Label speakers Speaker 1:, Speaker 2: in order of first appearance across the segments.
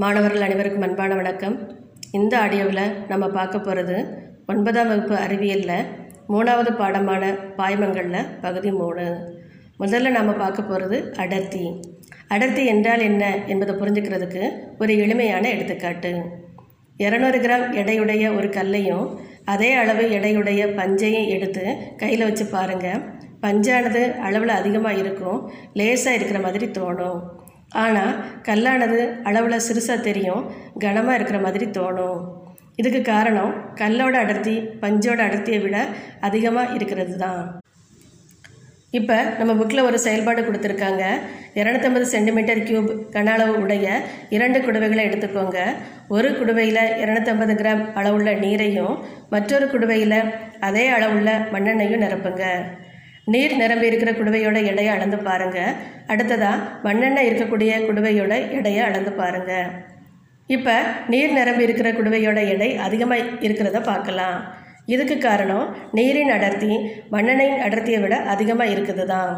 Speaker 1: மாணவர்கள் அனைவருக்கும் அன்பான வணக்கம். இந்த ஆடியோவில் நம்ம பார்க்க போகிறது ஒன்பதாம் வகுப்பு அறிவியலில் மூணாவது பாடமான பாய்மங்களில் பகுதி மூணு. முதல்ல நாம் பார்க்க போகிறது அடர்த்தி. அடர்த்தி என்றால் என்ன என்பதை புரிஞ்சுக்கிறதுக்கு ஒரு எளிமையான எடுத்துக்காட்டு. இரநூறு கிராம் எடையுடைய ஒரு கல்லையும் அதே அளவு எடையுடைய பஞ்சையும் எடுத்து கையில் வச்சு பாருங்கள் பஞ்சானது அளவில் அதிகமாக இருக்கும் லேசாக இருக்கிற மாதிரி தோணும். ஆனால் கல்லானது அளவில் சிறுசாக தெரியும். கனமாக இருக்கிற மாதிரி தோணும். இதுக்கு காரணம் கல்லோட அடர்த்தி பஞ்சோட அடர்த்தியை விட அதிகமாக இருக்கிறது தான் இப்போ நம்ம புக்கில் ஒரு செயல்பாடு கொடுத்துருக்காங்க. இரநூத்தம்பது சென்டிமீட்டர் கியூப் கன அளவு உடைய இரண்டு குடுவைகளை எடுத்துக்கோங்க. ஒரு குடுவையில் இரநூத்தம்பது கிராம் அளவுள்ள நீரையும் மற்றொரு குடுவையில் அதே அளவுள்ள மண்ணெண்ணையும் நிரப்புங்க. நீர் நிரம்பி இருக்கிற குடுவையோட எடையை அளந்து பாருங்கள் அடுத்ததாக மண்ணெண்ணெய் இருக்கக்கூடிய குடுவையோட எடையை அளந்து பாருங்கள் இப்போ நீர் நிரம்பி இருக்கிற குடுவையோட எடை அதிகமாக இருக்கிறத பார்க்கலாம். இதுக்கு காரணம் நீரின் அடர்த்தி மண்ணெண்ணெயின் அடர்த்தியை விட அதிகமாக இருக்குது தான்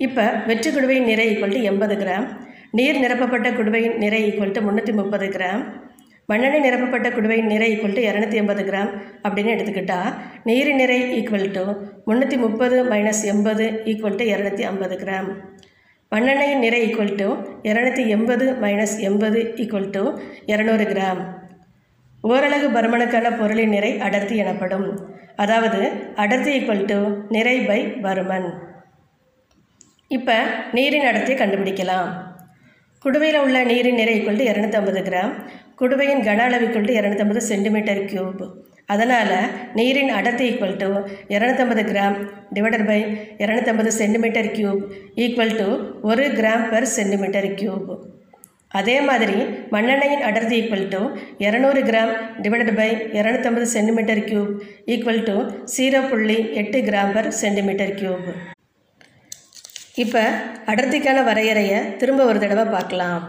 Speaker 1: இப்போ வெற்று குடுவையின் நிறை ஈக்குவல் டு எண்பது கிராம் நீர் நிரப்பப்பட்ட குடுவையின் நிறை ஈக்குவல் டு முந்நூற்றி முப்பது கிராம் மண்ணெண்ணெய் நிரப்பப்பட்ட குடுவையின் நிறை ஈக்குவல் டு இரநூத்தி எண்பது கிராம் அப்படின்னு எடுத்துக்கிட்டா நீரின் நிறை ஈக்குவல் டு முந்நூற்றி முப்பது மைனஸ் எண்பது ஈக்குவல் டு இரநூத்தி ஐம்பது கிராம் மண்ணெண்ணெயின் நிறை ஈக்குவல் டு இரநூத்தி எண்பது மைனஸ் எண்பது ஈக்குவல் டு இரநூறு கிராம் ஓரலகு பருமனுக்கான பொருளின் நிறை அடர்த்தி எனப்படும். அதாவது அடர்த்தி ஈக்குவல் டு நிறை பை பருமன். இப்போ நீரின் அடர்த்தியை கண்டுபிடிக்கலாம். குடுவையில் உள்ள நீரின் நிறை ஈக்குவல் டு இரநூத்தம்பது கிராம் குடுவையின் கன அளவு ஈக்குவல் டு இரநூத்தம்பது சென்டிமீட்டர் கியூப் அதனால் நீரின் அடர்த்தி ஈக்குவல் டு இரநூத்தம்பது கிராம் டிவைடட் பை இரநூத்தம்பது சென்டிமீட்டர் கியூப் ஈக்குவல் டு ஒரு கிராம் பெர் சென்டிமீட்டர் கியூப் அதே மாதிரி மண்ணெண்ணெயின் அடர்த்தி ஈக்குவல் டு இரநூறு கிராம் டிவைடட் பை இரநூத்தம்பது centimetre cube equal to zero புள்ளி எட்டு கிராம் பர் சென்டிமீட்டர் கியூப் இப்போ அடர்த்திக்கான வரையறையை திரும்ப ஒரு தடவை பார்க்கலாம்.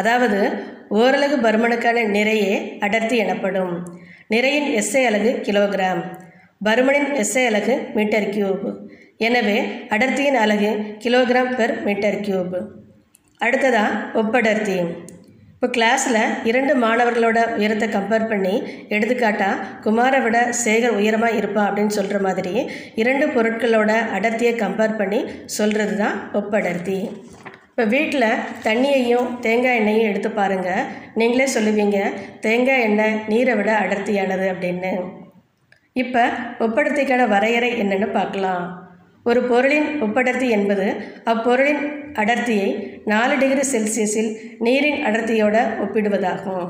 Speaker 1: அதாவது ஓரலகு பருமனுக்கான நிறையே அடர்த்தி எனப்படும். நிறையின் எஸ்ஐ அலகு கிலோகிராம். பருமனின் எஸ்ஐ அலகு மீட்டர் கியூப். எனவே அடர்த்தியின் அலகு கிலோகிராம் பெர் மீட்டர் கியூப். அடுத்ததாக ஒப்படர்த்தி. இப்போ கிளாஸில் இரண்டு மாணவர்களோட உயரத்தை கம்பேர் பண்ணி எடுத்துக்காட்டால் குமாரை விட சேகர் உயரமாக இருப்பான் அப்படின்னு சொல்கிற மாதிரி இரண்டு பொருட்களோட அடர்த்தியை கம்பேர் பண்ணி சொல்கிறது தான் ஒப்படர்த்தி. இப்போ வீட்டில் தண்ணியையும் தேங்காய் எண்ணெயும் எடுத்து பாருங்கள் நீங்களே சொல்லுவீங்க தேங்காய் எண்ணெய் நீரை விட அடர்த்தியானது அப்படின்னு. இப்போ ஒப்படர்த்திக்கான வரையறை என்னென்னு பார்க்கலாம். ஒரு பொருளின் ஒப்படர்த்தி என்பது அப்பொருளின் அடர்த்தியை நாலு டிகிரி செல்சியஸில் நீரின் அடர்த்தியோட ஒப்பிடுவதாகும்.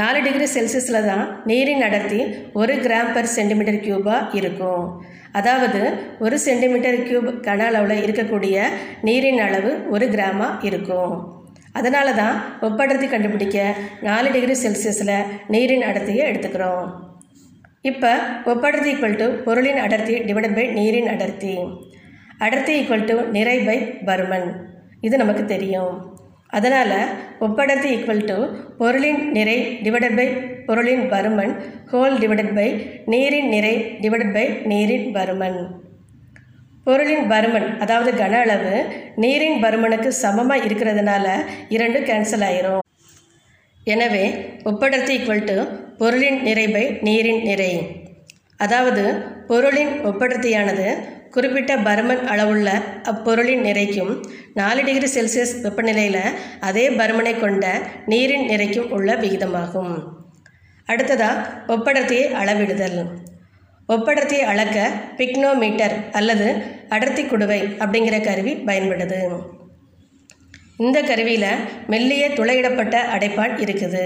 Speaker 1: நாலு டிகிரி செல்சியஸில் தான் நீரின் அடர்த்தி ஒரு கிராம் பர் சென்டிமீட்டர் கியூபாக இருக்கும். அதாவது ஒரு சென்டிமீட்டர் கியூப் கன அளவில் இருக்கக்கூடிய நீரின் அளவு ஒரு கிராமாக இருக்கும். அதனால தான் ஒப்படர்த்தி கண்டுபிடிக்க நாலு டிகிரி செல்சியஸில் நீரின் அடர்த்தியை எடுத்துக்கிறோம். இப்போ ஒப்படர்த்தி ஈக்குவல் டு பொருளின் அடர்த்தி டிவைட் பை நீரின் அடர்த்தி. அடர்த்தி ஈக்குவல் டு நிறை பை பருமன். இது நமக்கு தெரியும். அதனால் ஒப்படர்த்தி ஈக்குவல் டு பொருளின் நிறை டிவைடட் பை பொருளின் பருமன் ஹோல் டிவைடட் பை நீரின் நிறை டிவைடட் பை நீரின் பருமன் பொருளின் பருமன் அதாவது கன அளவு நீரின் பருமனுக்கு சமமாக இருக்கிறதுனால இரண்டு கேன்சல் ஆயிரும். எனவே ஒப்படர்த்தி ஈக்குவல் டு பொருளின் நிறை பை நீரின் நிறை. அதாவது பொருளின் ஒப்படர்த்தியானது குறிப்பிட்ட பருமன் அளவுள்ள அப்பொருளின் நிறைக்கும் நாலு டிகிரி செல்சியஸ் வெப்பநிலையில் அதே பருமனை கொண்ட நீரின் நிறைக்கும் உள்ள விகிதமாகும். அடுத்ததாக ஒப்படர்த்தியை அளவிடுதல். ஒப்படர்த்தியை அளக்க பிக்னோமீட்டர் அல்லது அடர்த்தி குடுவை அப்படிங்கிற கருவி பயன்படுது. இந்த கருவியில் மெல்லிய துளையிடப்பட்ட அடைப்பான் இருக்குது.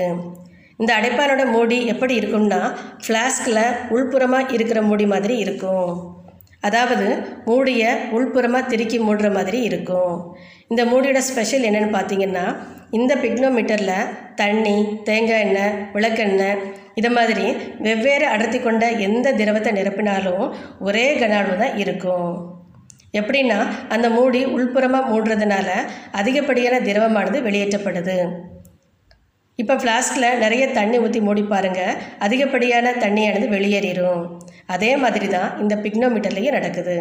Speaker 1: இந்த அடைப்பானோட மூடி எப்படி இருக்கும்னா ஃப்ளாஸ்கில் உள்புறமாக இருக்கிற மூடி மாதிரி இருக்கும். அதாவது மூடியை உள்புறமாக திருக்கி மூடுற மாதிரி இருக்கும். இந்த மூடியோட ஸ்பெஷல் என்னென்னு பார்த்தீங்கன்னா இந்த பிக்னோமீட்டரில் தண்ணி தேங்காய் எண்ணெய் விளக்கெண்ணெய் இதை மாதிரி வெவ்வேறு அடர்த்தி கொண்ட எந்த திரவத்தை நிரப்பினாலும் ஒரே கன அளவு தான் இருக்கும். எப்படின்னா அந்த மூடி உள்புறமாக மூடுறதுனால அதிகப்படியான திரவமானது வெளியேற்றப்படுது. இப்போ ஃப்ளாஸ்கில் நிறைய தண்ணி ஊற்றி மூடி பாருங்கள் அதிகப்படியான தண்ணியானது வெளியேறிடும் அதே மாதிரி தான் இந்த பிக்னோமீட்டர்லேயும் நடக்குது.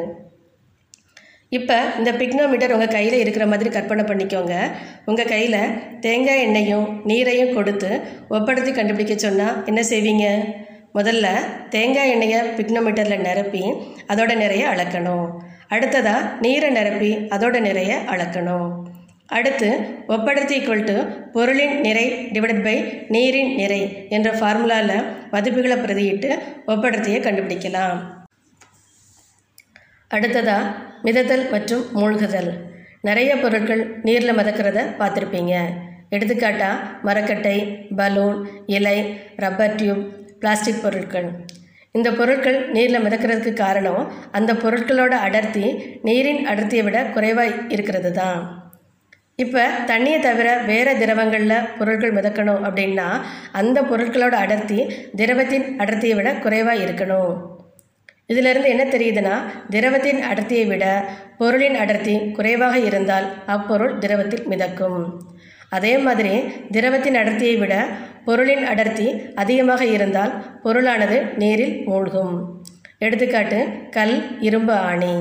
Speaker 1: இப்போ இந்த பிக்னோமீட்டர் உங்கள் கையில் இருக்கிற மாதிரி கற்பனை பண்ணிக்கோங்க. உங்கள் கையில் தேங்காய் எண்ணெயும் நீரையும் கொடுத்து ஒப்படுத்தி கண்டுபிடிக்க சொன்னால் என்ன செய்வீங்க? முதல்ல தேங்காய் எண்ணெயை பிக்னோமீட்டரில் நிரப்பி அதோட நிறைய அளக்கணும். அடுத்ததாக நீரை நிரப்பி அதோட நிறைய அளக்கணும். அடுத்து ஒப்படுத்தி ஈக்குவல் டு பொருளின் நிறை டிவைடட் பை நீரின் நிறை என்ற ஃபார்முலாவில் மதிப்புகளை பிரதியிட்டு ஒப்படுத்தியை கண்டுபிடிக்கலாம். அடுத்ததாக மிதத்தல் மற்றும் மூழ்குதல். நிறைய பொருட்கள் நீரில் மிதக்கிறத பார்த்துருப்பீங்க. எடுத்துக்காட்டாக மரக்கட்டை பலூன் இலை ரப்பர் டியூப் பிளாஸ்டிக் பொருட்கள். இந்த பொருட்கள் நீரில் மிதக்கிறதுக்கு காரணம் அந்த பொருட்களோட அடர்த்தி நீரின் அடர்த்தியை விட குறைவாக இருக்கிறது தான் இப்போ தண்ணியை தவிர வேறு திரவங்களில் பொருட்கள் மிதக்கணும் அப்படின்னா அந்த பொருட்களோட அடர்த்தி திரவத்தின் அடர்த்தியை விட குறைவாக இருக்கணும். இதிலிருந்து என்ன தெரியுதுன்னா திரவத்தின் அடர்த்தியை விட பொருளின் அடர்த்தி குறைவாக இருந்தால் அப்பொருள் திரவத்தில் மிதக்கும். அதே மாதிரி திரவத்தின் அடர்த்தியை விட பொருளின் அடர்த்தி அதிகமாக இருந்தால் பொருளானது நீரில் மூழ்கும். எடுத்துக்காட்டு கல் இரும்பு ஆணி.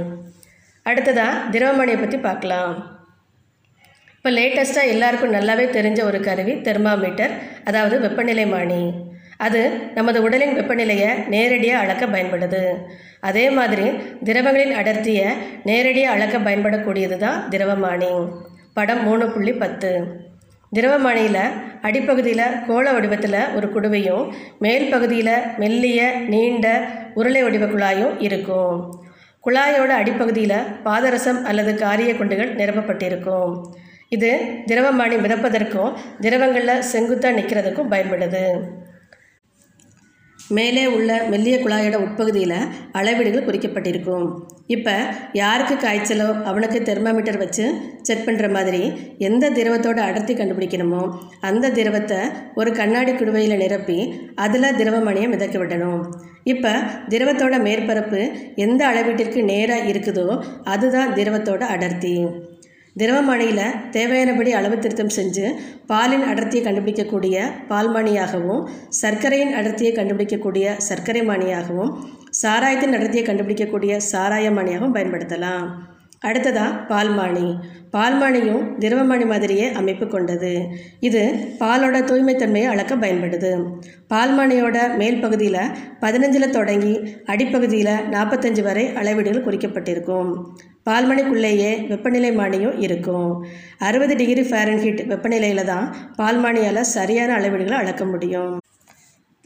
Speaker 1: அடுத்ததாக திரவமணியை பற்றி பார்க்கலாம். இப்போ லேட்டஸ்ட்டாக எல்லாருக்கும் நல்லாவே தெரிஞ்ச ஒரு கருவி தெர்மாமீட்டர் அதாவது வெப்பநிலை மானி அது நமது உடலின் வெப்பநிலையை நேரடியாக அளக்க பயன்படுது. அதே மாதிரி திரவங்களின் அடர்த்தியை நேரடியாக அளக்க பயன்படக்கூடியது தான் திரவமானி. படம் மூணு புள்ளி பத்து. திரவமானியில் அடிப்பகுதியில் கோள வடிவத்தில் ஒரு குடுவையும் மேல் பகுதியில் மெல்லிய நீண்ட உருளை வடிவ குழாயும் இருக்கும். குழாயோட அடிப்பகுதியில் பாதரசம் அல்லது காரிய குண்டுகள் நிரப்பப்பட்டிருக்கும். இது திரவமானி மிதப்பதற்கும் திரவங்களில் செங்குத்தாக நிற்கிறதுக்கும் பயன்படுது. மேலே உள்ள மெல்லிய குழாயோட உட்பகுதியில் அளவீடுகள் குறிக்கப்பட்டிருக்கும். இப்போ யாருக்கு காய்ச்சலோ அவனுக்கு தெர்மாமீட்டர் வச்சு செக் பண்ணுற மாதிரி எந்த திரவத்தோட அடர்த்தி கண்டுபிடிக்கணுமோ அந்த திரவத்தை ஒரு கண்ணாடி குடுவையில் நிரப்பி அதில் திரவமணியை மிதக்க விடணும். இப்போ திரவத்தோட மேற்பரப்பு எந்த அளவீட்டிற்கு நேராக இருக்குதோ அதுதான் திரவத்தோட அடர்த்தி. திரவமானியில் தேவையானபடி அளவு திருத்தம் செஞ்சு பாலின் அடர்த்தியை கண்டுபிடிக்கக்கூடிய பால்மானியாகவும் சர்க்கரையின் அடர்த்தியை கண்டுபிடிக்கக்கூடிய சர்க்கரை மானியாகவும் சாராயத்தின் அடர்த்தியை கண்டுபிடிக்கக்கூடிய சாராய மானியாகவும் பயன்படுத்தலாம். அடுத்ததாக பால்மானி பால்மானியும் திரவமானி மாதிரியே அமைப்பு கொண்டது. இது பாலோட தூய்மைத்தன்மையை அளக்க பயன்படுது. பால்மானியோட மேல் பகுதியில் பதினஞ்சில் தொடங்கி அடிப்பகுதியில் நாற்பத்தஞ்சு வரை அளவீடுகள் குறிக்கப்பட்டிருக்கும். பால்மணிக்குள்ளேயே வெப்பநிலை மானியும் இருக்கும். அறுபது டிகிரி ஃபாரன்ஹீட் வெப்பநிலையில் தான் பால்மானியால் சரியான அளவீடுகளை அளக்க முடியும்.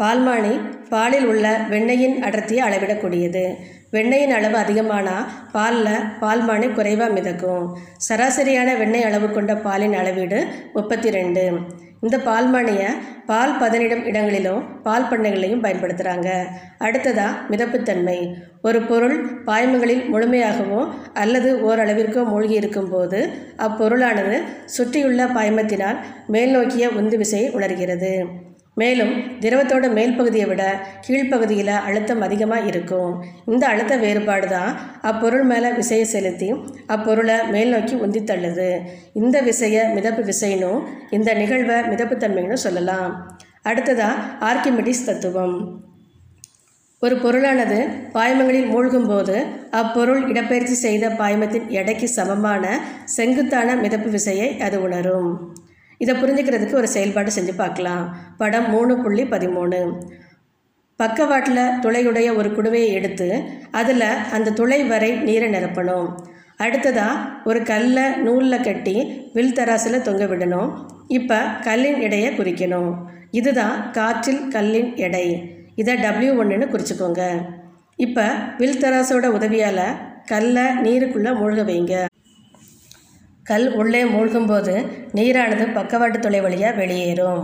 Speaker 1: பால்மானி பாலில் உள்ள வெண்ணெயின் அடர்த்தியை அளவிடக்கூடியது. வெண்ணெயின் அளவு அதிகமானால் பாலில் பால்மானி குறைவாக மிதக்கும். சராசரியான வெண்ணெய் அளவு கொண்ட பாலின் அளவீடு முப்பத்தி ரெண்டு. இந்த பால்மானியை பால் பதனிடும் இடங்களிலும் பால் பண்ணைகளையும் பயன்படுத்துகிறாங்க அடுத்ததாக மிதப்புத்தன்மை. ஒரு பொருள் பாய்மங்களில் முழுமையாகவோ அல்லது ஓரளவிற்கோ மூழ்கி இருக்கும்போது அப்பொருளானது சுற்றியுள்ள பாய்மத்தினால் மேல் நோக்கிய உந்து விசையை உணர்கிறது. மேலும் திரவத்தோட மேல் பகுதியை விட கீழ்ப்பகுதியில் அழுத்தம் அதிகமாக இருக்கும். இந்த அழுத்த வேறுபாடு தான் அப்பொருள் மேலே விசையை செலுத்தி அப்பொருளை மேல் நோக்கி உந்தி தள்ளுது. இந்த விசையை மிதப்பு விசைனும் இந்த நிகழ்வை மிதப்புத்தன்மைன்னு சொல்லலாம். அடுத்ததாக ஆர்கிமிடிஸ் தத்துவம். ஒரு பொருளானது பாய்மங்களில் மூழ்கும்போது அப்பொருள் இடப்பெயர்ச்சி செய்த பாய்மத்தின் எடைக்கு சமமான செங்குத்தான மிதப்பு விசையை அது உணரும். இதை புரிஞ்சுக்கிறதுக்கு ஒரு செயல்பாடு செஞ்சு பார்க்கலாம். படம் மூணு புள்ளி பதிமூணு. பக்கவாட்டில் துளையுடைய ஒரு குடுவையை எடுத்து அதில் அந்த துளை வரை நீரை நிரப்பணும். அடுத்ததாக ஒரு கல்லை நூலில் கட்டி வில் தராசில் தொங்க விடணும். இப்போ கல்லின் எடையை குறிக்கணும். இதுதான் காற்றில் கல்லின் எடை. இதை டபிள்யூ ஒன்றுன்னு குறிச்சிக்கோங்க. இப்போ வில் தராசோட உதவியால் கல்லை நீருக்குள்ளே மூழ்க வைங்க. கல் உள்ளே மூழ்கும்போது நீரானது பக்கவாட்டு துளை வழியாக வெளியேறும்.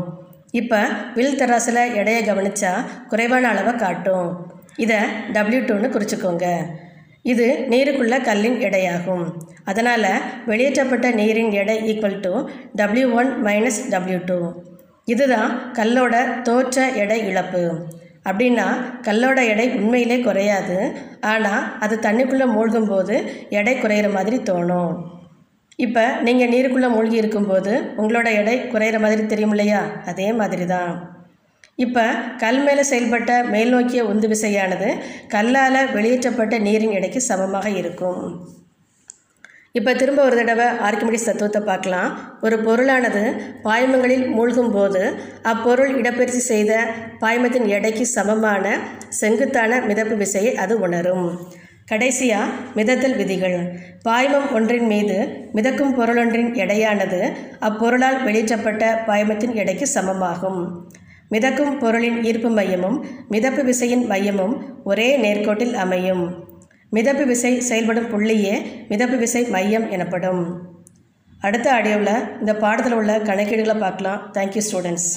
Speaker 1: இப்போ வில் தராசில் எடையை கவனித்தா குறைவான அளவை காட்டும். இதை டபிள்யூ டூன்னு குறிச்சிக்கோங்க. இது நீருக்குள்ள கல்லின் எடையாகும். அதனால் வெளியேற்றப்பட்ட நீரின் எடை equal to W one minus W two இதுதான் கல்லோட தோற்ற எடை இழப்பு. அப்படின்னா கல்லோட எடை உண்மையிலே குறையாது. ஆனால் அது தண்ணிக்குள்ளே மூழ்கும்போது எடை குறையிற மாதிரி தோணும். இப்போ நீங்கள் நீருக்குள்ளே மூழ்கி இருக்கும்போது உங்களோட எடை குறையிற மாதிரி தெரியும் இல்லையா? அதே மாதிரி தான் இப்போ கல் மேலே செயல்பட்ட மேல் நோக்கிய உந்து விசையானது கல்லால் வெளியேற்றப்பட்ட நீரின் எடைக்கு சமமாக இருக்கும். இப்போ திரும்ப ஒரு தடவை ஆர்கிமிடிஸ் தத்துவத்தை பார்க்கலாம். ஒரு பொருளானது பாய்மங்களில் மூழ்கும் போது அப்பொருள் இடப்பெயர்ச்சி செய்த பாய்மத்தின் எடைக்கு சமமான செங்குத்தான மிதப்பு விசையை அது உணரும். கடைசியா மிதத்தல் விதிகள். பாய்மம் ஒன்றின் மீது மிதக்கும் பொருளொன்றின் எடையானது அப்பொருளால் வெளியேற்றப்பட்ட பாய்மத்தின் எடைக்கு சமமாகும். மிதக்கும் பொருளின் ஈர்ப்பு மையமும் மிதப்பு விசையின் மையமும் ஒரே நேர்கோட்டில் அமையும். மிதப்பு விசை செயல்படும் புள்ளியே மிதப்பு விசை மையம் எனப்படும். அடுத்த ஆடியோவில் இந்த பாடத்தில் உள்ள கணக்கீடுகளை பார்க்கலாம். Thank you students